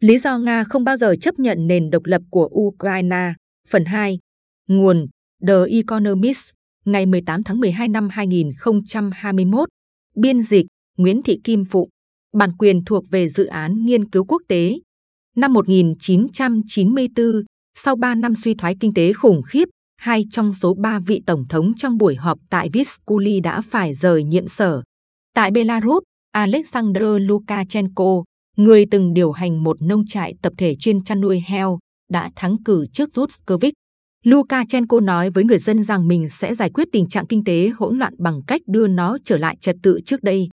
Lý do Nga không bao giờ chấp nhận nền độc lập của Ukraine. Phần 2. Nguồn The Economist, ngày 18 tháng 12 năm 2021. Biên dịch Nguyễn Thị Kim Phụ. Bản quyền thuộc về dự án nghiên cứu quốc tế. Năm 1994, sau 3 năm suy thoái kinh tế khủng khiếp, hai trong số ba vị tổng thống trong buổi họp tại Vitskuly đã phải rời nhiệm sở. Tại Belarus, Alexander Lukashenko, người từng điều hành một nông trại tập thể chuyên chăn nuôi heo, đã thắng cử trước Yushkovich. Lukashenko nói với người dân rằng mình sẽ giải quyết tình trạng kinh tế hỗn loạn bằng cách đưa nó trở lại trật tự trước đây.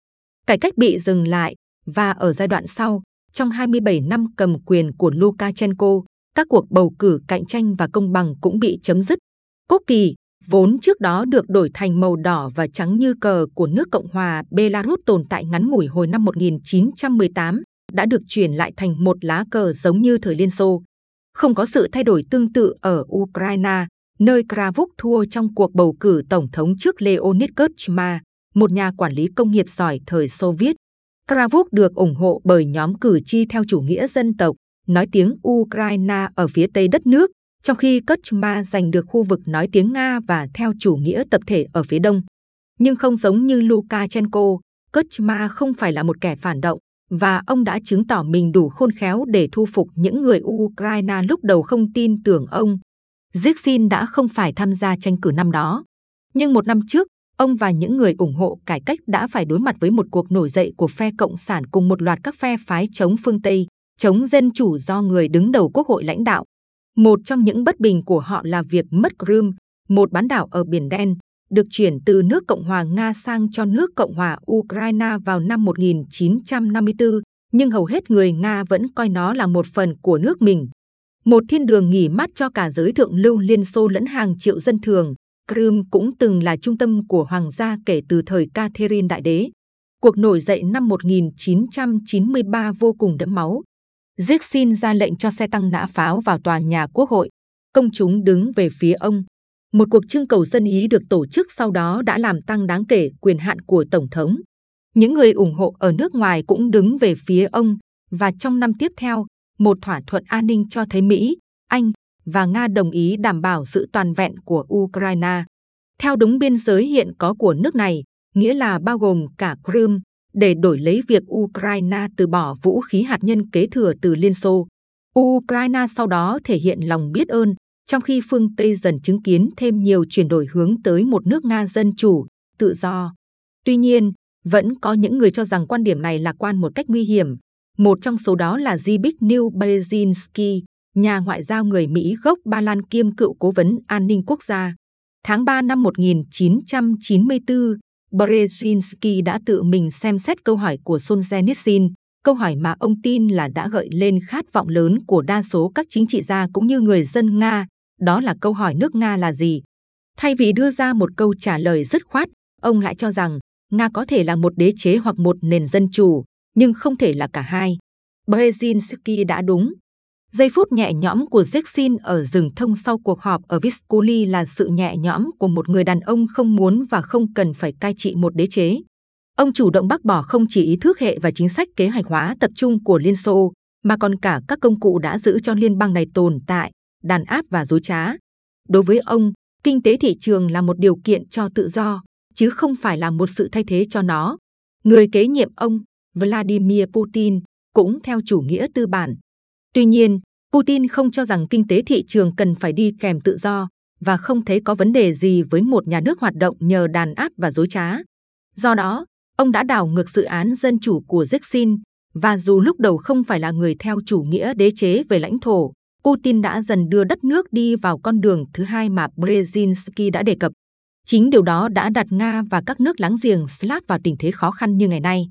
Cải cách bị dừng lại và ở giai đoạn sau, trong 27 năm cầm quyền của Lukashenko, các cuộc bầu cử cạnh tranh và công bằng cũng bị chấm dứt. Quốc kỳ, vốn trước đó được đổi thành màu đỏ và trắng như cờ của nước Cộng hòa Belarus tồn tại ngắn ngủi hồi năm 1918, đã được chuyển lại thành một lá cờ giống như thời Liên Xô. Không có sự thay đổi tương tự ở Ukraine, nơi Kravuk thua trong cuộc bầu cử tổng thống trước Leonid Kuchma, một nhà quản lý công nghiệp giỏi thời Xô Viết. Kravuk được ủng hộ bởi nhóm cử tri theo chủ nghĩa dân tộc, nói tiếng Ukraine ở phía tây đất nước, trong khi Kuchma giành được khu vực nói tiếng Nga và theo chủ nghĩa tập thể ở phía đông. Nhưng không giống như Lukashenko, Kuchma không phải là một kẻ phản động, và ông đã chứng tỏ mình đủ khôn khéo để thu phục những người Ukraine lúc đầu không tin tưởng ông. Zixin đã không phải tham gia tranh cử năm đó. Nhưng một năm trước, ông và những người ủng hộ cải cách đã phải đối mặt với một cuộc nổi dậy của phe Cộng sản cùng một loạt các phe phái chống phương Tây, chống dân chủ do người đứng đầu quốc hội lãnh đạo. Một trong những bất bình của họ là việc mất Crimea, một bán đảo ở Biển Đen, được chuyển từ nước Cộng hòa Nga sang cho nước Cộng hòa Ukraine vào năm 1954, nhưng hầu hết người Nga vẫn coi nó là một phần của nước mình. Một thiên đường nghỉ mát cho cả giới thượng lưu Liên Xô lẫn hàng triệu dân thường, Crimea cũng từng là trung tâm của hoàng gia kể từ thời Catherine Đại Đế. Cuộc nổi dậy năm 1993 vô cùng đẫm máu. Yeltsin ra lệnh cho xe tăng nã pháo vào tòa nhà quốc hội. Công chúng đứng về phía ông, một cuộc trưng cầu dân ý được tổ chức sau đó đã làm tăng đáng kể quyền hạn của Tổng thống. Những người ủng hộ ở nước ngoài cũng đứng về phía ông và trong năm tiếp theo, một thỏa thuận an ninh cho thấy Mỹ, Anh và Nga đồng ý đảm bảo sự toàn vẹn của Ukraine. Theo đúng biên giới hiện có của nước này, nghĩa là bao gồm cả Crimea, để đổi lấy việc Ukraine từ bỏ vũ khí hạt nhân kế thừa từ Liên Xô. Ukraine sau đó thể hiện lòng biết ơn trong khi phương Tây dần chứng kiến thêm nhiều chuyển đổi hướng tới một nước Nga dân chủ, tự do. Tuy nhiên, vẫn có những người cho rằng quan điểm này lạc quan một cách nguy hiểm. Một trong số đó là Zbigniew Brzezinski, nhà ngoại giao người Mỹ gốc Ba Lan kiêm cựu cố vấn an ninh quốc gia. Tháng 3 năm 1994, Brzezinski đã tự mình xem xét câu hỏi của Solzhenitsyn, câu hỏi mà ông tin là đã gợi lên khát vọng lớn của đa số các chính trị gia cũng như người dân Nga đó là câu hỏi nước Nga là gì. Thay vì đưa ra một câu trả lời dứt khoát, ông lại cho rằng Nga có thể là một đế chế hoặc một nền dân chủ, nhưng không thể là cả hai. Brzezinski đã đúng. Giây phút nhẹ nhõm của Zexin ở rừng thông sau cuộc họp ở Vitskuly là sự nhẹ nhõm của một người đàn ông không muốn và không cần phải cai trị một đế chế. Ông chủ động bác bỏ không chỉ ý thức hệ và chính sách kế hoạch hóa tập trung của Liên Xô, mà còn cả các công cụ đã giữ cho liên bang này tồn tại, đàn áp và dối trá. Đối với ông, kinh tế thị trường là một điều kiện cho tự do, chứ không phải là một sự thay thế cho nó. Người kế nhiệm ông, Vladimir Putin, cũng theo chủ nghĩa tư bản. Tuy nhiên, Putin không cho rằng kinh tế thị trường cần phải đi kèm tự do và không thấy có vấn đề gì với một nhà nước hoạt động nhờ đàn áp và dối trá. Do đó, ông đã đảo ngược dự án dân chủ của Yeltsin và dù lúc đầu không phải là người theo chủ nghĩa đế chế về lãnh thổ, Putin đã dần đưa đất nước đi vào con đường thứ hai mà Brzezinski đã đề cập. Chính điều đó đã đặt Nga và các nước láng giềng Slav vào tình thế khó khăn như ngày nay.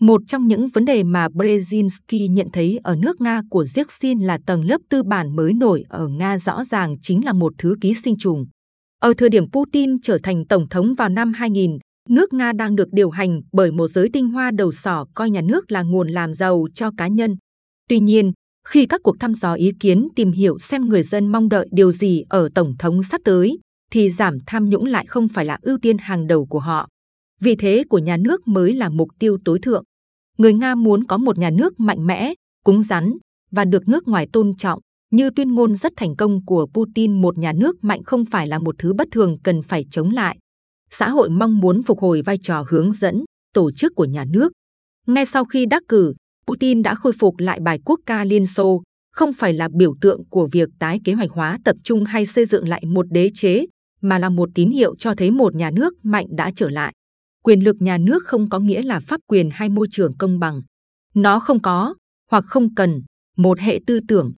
Một trong những vấn đề mà Brzezinski nhận thấy ở nước Nga của Yeltsin là tầng lớp tư bản mới nổi ở Nga rõ ràng chính là một thứ ký sinh trùng. Ở thời điểm Putin trở thành tổng thống vào năm 2000, nước Nga đang được điều hành bởi một giới tinh hoa đầu sỏ coi nhà nước là nguồn làm giàu cho cá nhân. Tuy nhiên, khi các cuộc thăm dò ý kiến tìm hiểu xem người dân mong đợi điều gì ở Tổng thống sắp tới, thì giảm tham nhũng lại không phải là ưu tiên hàng đầu của họ. Vì thế của nhà nước mới là mục tiêu tối thượng. Người Nga muốn có một nhà nước mạnh mẽ, cứng rắn, và được nước ngoài tôn trọng, như tuyên ngôn rất thành công của Putin một nhà nước mạnh không phải là một thứ bất thường cần phải chống lại. Xã hội mong muốn phục hồi vai trò hướng dẫn, tổ chức của nhà nước. Ngay sau khi đắc cử, Putin đã khôi phục lại bài quốc ca Liên Xô, không phải là biểu tượng của việc tái kế hoạch hóa tập trung hay xây dựng lại một đế chế, mà là một tín hiệu cho thấy một nhà nước mạnh đã trở lại. Quyền lực nhà nước không có nghĩa là pháp quyền hay môi trường công bằng. Nó không có, hoặc không cần, một hệ tư tưởng.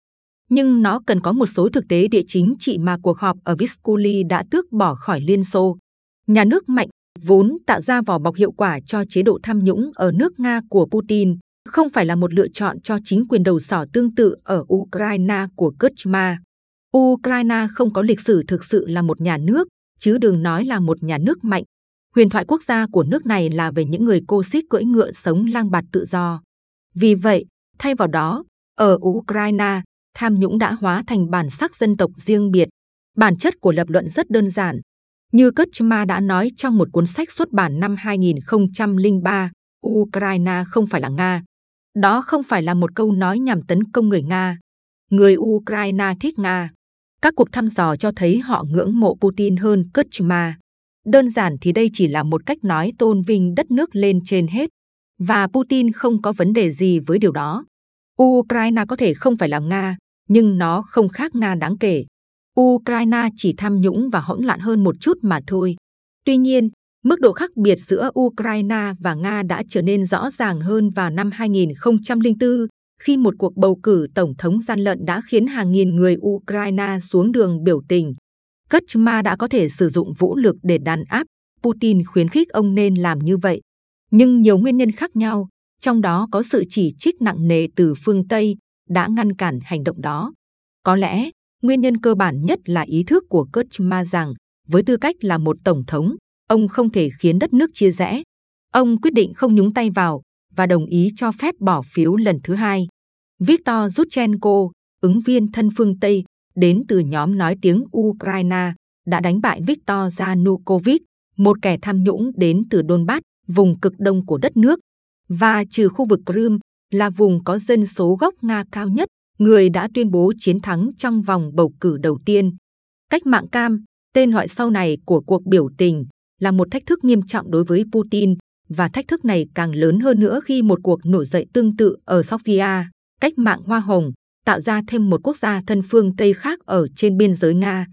Nhưng nó cần có một số thực tế địa chính trị mà cuộc họp ở Visculi đã tước bỏ khỏi Liên Xô. Nhà nước mạnh vốn tạo ra vỏ bọc hiệu quả cho chế độ tham nhũng ở nước Nga của Putin, không phải là một lựa chọn cho chính quyền đầu sỏ tương tự ở Ukraine của Kuchma. Ukraine không có lịch sử thực sự là một nhà nước, chứ đừng nói là một nhà nước mạnh. Huyền thoại quốc gia của nước này là về những người cô xích cưỡi ngựa sống lang bạt tự do. Vì vậy, thay vào đó, ở Ukraine, tham nhũng đã hóa thành bản sắc dân tộc riêng biệt. Bản chất của lập luận rất đơn giản. Như Kuchma đã nói trong một cuốn sách xuất bản năm 2003, Ukraine không phải là Nga. Đó không phải là một câu nói nhằm tấn công người Nga. Người Ukraine thích Nga. Các cuộc thăm dò cho thấy họ ngưỡng mộ Putin hơn Kuchma. Đơn giản thì đây chỉ là một cách nói tôn vinh đất nước lên trên hết. Và Putin không có vấn đề gì với điều đó. Ukraine có thể không phải là Nga, nhưng nó không khác Nga đáng kể. Ukraine chỉ tham nhũng và hỗn loạn hơn một chút mà thôi. Tuy nhiên, mức độ khác biệt giữa Ukraine và Nga đã trở nên rõ ràng hơn vào năm 2004 khi một cuộc bầu cử tổng thống gian lận đã khiến hàng nghìn người Ukraine xuống đường biểu tình. Kuchma đã có thể sử dụng vũ lực để đàn áp, Putin khuyến khích ông nên làm như vậy. Nhưng nhiều nguyên nhân khác nhau, trong đó có sự chỉ trích nặng nề từ phương Tây, đã ngăn cản hành động đó. Có lẽ, nguyên nhân cơ bản nhất là ý thức của Kuchma rằng, với tư cách là một tổng thống, ông không thể khiến đất nước chia rẽ. Ông quyết định không nhúng tay vào và đồng ý cho phép bỏ phiếu lần thứ hai. Viktor zuchenko ứng viên thân phương Tây, đến từ nhóm nói tiếng Ukraine, đã đánh bại Viktor Yanukovych, một kẻ tham nhũng đến từ Donbass, vùng cực đông của đất nước, và trừ khu vực Crimea là vùng có dân số gốc Nga cao nhất, người đã tuyên bố chiến thắng trong vòng bầu cử đầu tiên. Cách mạng cam, tên gọi sau này của cuộc biểu tình, là một thách thức nghiêm trọng đối với Putin và thách thức này càng lớn hơn nữa khi một cuộc nổi dậy tương tự ở Sofia, cách mạng hoa hồng, tạo ra thêm một quốc gia thân phương Tây khác ở trên biên giới Nga.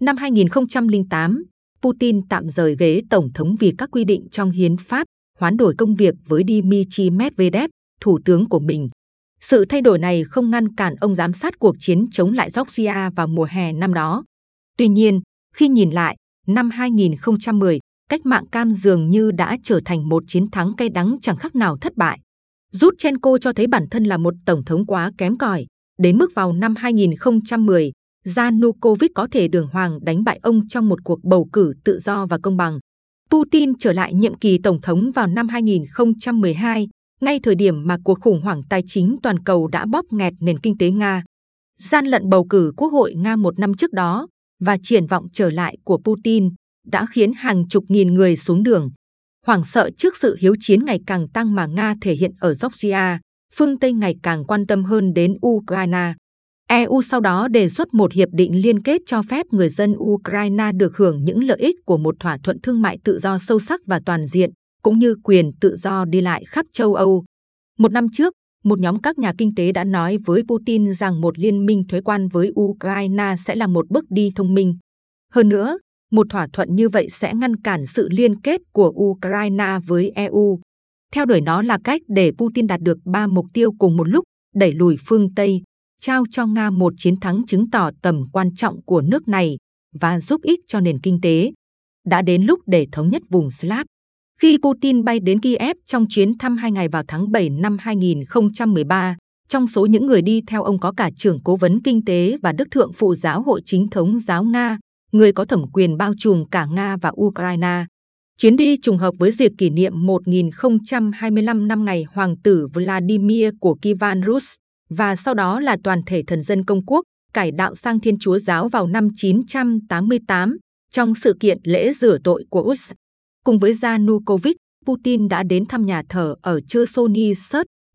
Năm 2008, Putin tạm rời ghế tổng thống vì các quy định trong hiến pháp hoán đổi công việc với Dmitry Medvedev, thủ tướng của mình. Sự thay đổi này không ngăn cản ông giám sát cuộc chiến chống lại Georgia vào mùa hè năm đó. Tuy nhiên, khi nhìn lại, năm 2010, cách mạng cam dường như đã trở thành một chiến thắng cay đắng chẳng khác nào thất bại. Yushchenko cho thấy bản thân là một tổng thống quá kém cỏi. Đến mức vào năm 2010, Yanukovych có thể đường hoàng đánh bại ông trong một cuộc bầu cử tự do và công bằng. Putin trở lại nhiệm kỳ tổng thống vào năm 2012, ngay thời điểm mà cuộc khủng hoảng tài chính toàn cầu đã bóp nghẹt nền kinh tế Nga. Gian lận bầu cử Quốc hội Nga một năm trước đó và triển vọng trở lại của Putin đã khiến hàng chục nghìn người xuống đường. Hoảng sợ trước sự hiếu chiến ngày càng tăng mà Nga thể hiện ở Georgia, phương Tây ngày càng quan tâm hơn đến Ukraine. EU sau đó đề xuất một hiệp định liên kết cho phép người dân Ukraine được hưởng những lợi ích của một thỏa thuận thương mại tự do sâu sắc và toàn diện, cũng như quyền tự do đi lại khắp châu Âu. Một năm trước, một nhóm các nhà kinh tế đã nói với Putin rằng một liên minh thuế quan với Ukraine sẽ là một bước đi thông minh. Hơn nữa, một thỏa thuận như vậy sẽ ngăn cản sự liên kết của Ukraine với EU. Theo đuổi nó là cách để Putin đạt được ba mục tiêu cùng một lúc, đẩy lùi phương Tây, trao cho Nga một chiến thắng chứng tỏ tầm quan trọng của nước này và giúp ích cho nền kinh tế. Đã đến lúc để thống nhất vùng Slav. Khi Putin bay đến Kiev trong chuyến thăm hai ngày vào tháng 7 năm 2013, trong số những người đi theo ông có cả trưởng cố vấn kinh tế và Đức Thượng Phụ Giáo hội Chính thống Giáo Nga, người có thẩm quyền bao trùm cả Nga và Ukraine. Chuyến đi trùng hợp với dịp kỷ niệm 1025 năm ngày Hoàng tử Vladimir của Kivan Rus và sau đó là toàn thể thần dân công quốc cải đạo sang Thiên Chúa giáo vào năm 988 trong sự kiện lễ rửa tội của Us. Cùng với Yanukovych, Putin đã đến thăm nhà thờ ở Chersony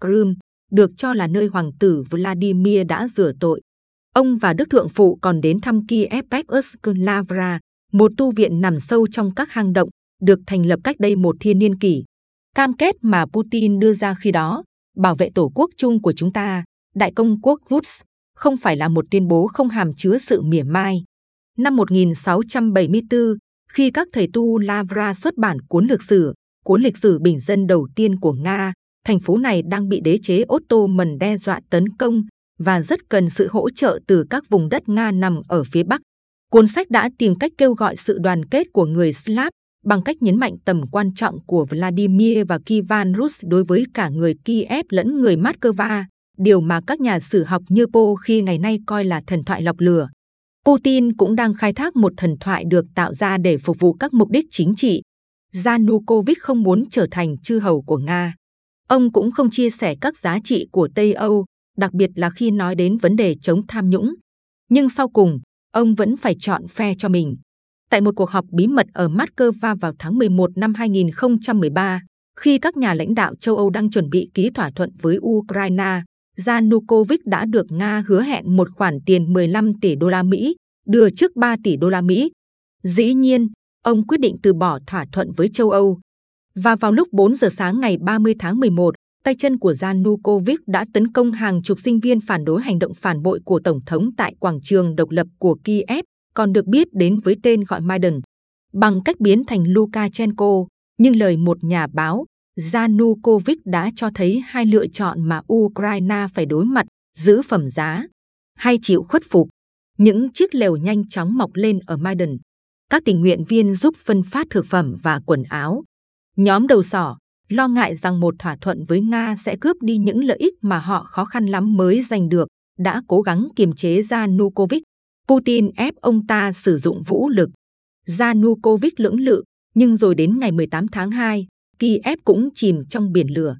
Crimea. được cho là nơi hoàng tử Vladimir đã rửa tội. Ông và Đức Thượng Phụ còn đến thăm Kiev Lavra, một tu viện nằm sâu trong các hang động, được thành lập cách đây một thiên niên kỷ. Cam kết mà Putin đưa ra khi đó, bảo vệ tổ quốc chung của chúng ta, Đại công quốc Rus, không phải là một tuyên bố không hàm chứa sự mỉa mai. Năm 1674, khi các thầy tu Lavra xuất bản cuốn lịch sử, cuốn lịch sử bình dân đầu tiên của Nga, thành phố này đang bị đế chế Ottoman đe dọa tấn công và rất cần sự hỗ trợ từ các vùng đất Nga nằm ở phía Bắc. Cuốn sách đã tìm cách kêu gọi sự đoàn kết của người Slav bằng cách nhấn mạnh tầm quan trọng của Vladimir và Kivan Rus đối với cả người Kiev lẫn người Moscow, điều mà các nhà sử học như Po khi ngày nay coi là thần thoại lọc lửa. Putin cũng đang khai thác một thần thoại được tạo ra để phục vụ các mục đích chính trị. Yanukovych không muốn trở thành chư hầu của Nga. Ông cũng không chia sẻ các giá trị của Tây Âu, đặc biệt là khi nói đến vấn đề chống tham nhũng. Nhưng sau cùng, ông vẫn phải chọn phe cho mình. Tại một cuộc họp bí mật ở Moscow vào tháng 11 năm 2013, khi các nhà lãnh đạo châu Âu đang chuẩn bị ký thỏa thuận với Ukraine, Yanukovych đã được Nga hứa hẹn một khoản tiền 15 tỷ đô la Mỹ, đưa trước 3 tỷ đô la Mỹ. Dĩ nhiên, ông quyết định từ bỏ thỏa thuận với châu Âu. Và vào lúc 4 giờ sáng ngày 30 tháng 11, tay chân của Janukovic đã tấn công hàng chục sinh viên phản đối hành động phản bội của Tổng thống tại quảng trường độc lập của Kiev, còn được biết đến với tên gọi Maidan, bằng cách biến thành Lukashenko. Nhưng lời một nhà báo, Janukovic đã cho thấy hai lựa chọn mà Ukraine phải đối mặt, giữ phẩm giá hay chịu khuất phục. Những chiếc lều nhanh chóng mọc lên ở Maidan. Các tình nguyện viên giúp phân phát thực phẩm và quần áo. Nhóm đầu sỏ lo ngại rằng một thỏa thuận với Nga sẽ cướp đi những lợi ích mà họ khó khăn lắm mới giành được, đã cố gắng kiềm chế Yanukovych. Putin ép ông ta sử dụng vũ lực. Yanukovych lưỡng lự, nhưng rồi đến ngày 18 tháng 2, Kiev cũng chìm trong biển lửa.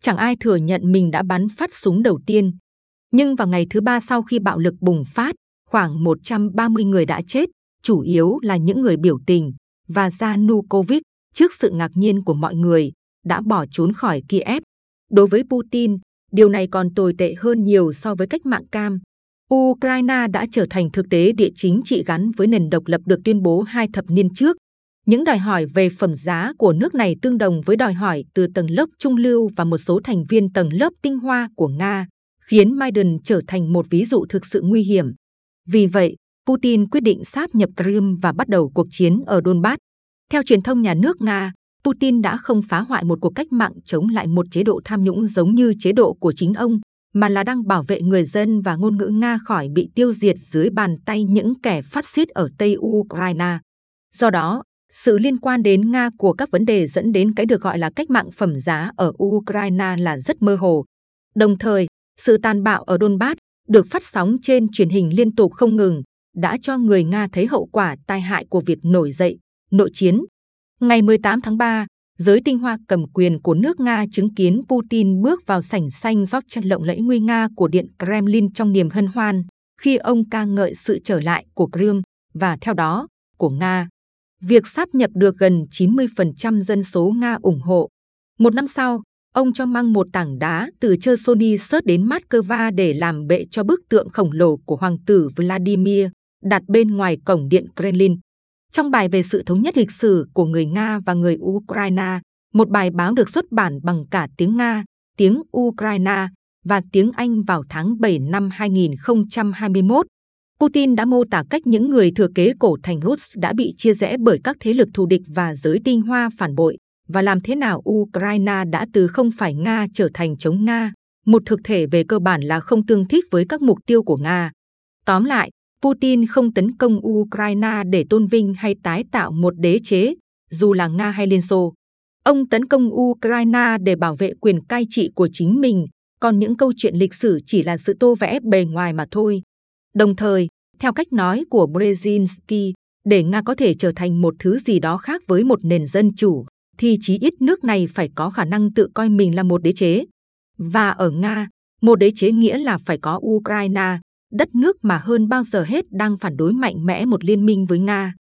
Chẳng ai thừa nhận mình đã bắn phát súng đầu tiên. Nhưng vào ngày thứ ba sau khi bạo lực bùng phát, khoảng 130 người đã chết, chủ yếu là những người biểu tình, và Yanukovych, trước sự ngạc nhiên của mọi người, đã bỏ trốn khỏi Kiev. Đối với Putin, điều này còn tồi tệ hơn nhiều so với cách mạng cam. Ukraine đã trở thành thực tế địa chính trị gắn với nền độc lập được tuyên bố hai thập niên trước. Những đòi hỏi về phẩm giá của nước này tương đồng với đòi hỏi từ tầng lớp trung lưu và một số thành viên tầng lớp tinh hoa của Nga, khiến Biden trở thành một ví dụ thực sự nguy hiểm. Vì vậy, Putin quyết định sáp nhập Crimea và bắt đầu cuộc chiến ở Donbass. Theo truyền thông nhà nước Nga, Putin đã không phá hoại một cuộc cách mạng chống lại một chế độ tham nhũng giống như chế độ của chính ông, mà là đang bảo vệ người dân và ngôn ngữ Nga khỏi bị tiêu diệt dưới bàn tay những kẻ phát xít ở Tây Ukraine. Do đó, sự liên quan đến Nga của các vấn đề dẫn đến cái được gọi là cách mạng phẩm giá ở Ukraine là rất mơ hồ. Đồng thời, sự tàn bạo ở Donbass được phát sóng trên truyền hình liên tục không ngừng đã cho người Nga thấy hậu quả tai hại của việc nổi dậy, nội chiến. Ngày 18 tháng 3, giới tinh hoa cầm quyền của nước Nga chứng kiến Putin bước vào sảnh xanh rót chân lộng lẫy nguy nga của Điện Kremlin trong niềm hân hoan, khi ông ca ngợi sự trở lại của Crimea và theo đó, của Nga. Việc sáp nhập được gần 90% dân số Nga ủng hộ. Một năm sau, ông cho mang một tảng đá từ Chersony sớt đến Moscow để làm bệ cho bức tượng khổng lồ của hoàng tử Vladimir, đặt bên ngoài cổng điện Kremlin. Trong bài về sự thống nhất lịch sử của người Nga và người Ukraine, một bài báo được xuất bản bằng cả tiếng Nga, tiếng Ukraine và tiếng Anh vào tháng 7 năm 2021, Putin đã mô tả cách những người thừa kế cổ thành Rus đã bị chia rẽ bởi các thế lực thù địch và giới tinh hoa phản bội. Và làm thế nào Ukraine đã từ không phải Nga trở thành chống Nga, một thực thể về cơ bản là không tương thích với các mục tiêu của Nga. Tóm lại, Putin không tấn công Ukraine để tôn vinh hay tái tạo một đế chế, dù là Nga hay Liên Xô. Ông tấn công Ukraine để bảo vệ quyền cai trị của chính mình, còn những câu chuyện lịch sử chỉ là sự tô vẽ bề ngoài mà thôi. Đồng thời, theo cách nói của Brzezinski, để Nga có thể trở thành một thứ gì đó khác với một nền dân chủ, thì chí ít nước này phải có khả năng tự coi mình là một đế chế. Và ở Nga, một đế chế nghĩa là phải có Ukraine, đất nước mà hơn bao giờ hết đang phản đối mạnh mẽ một liên minh với Nga.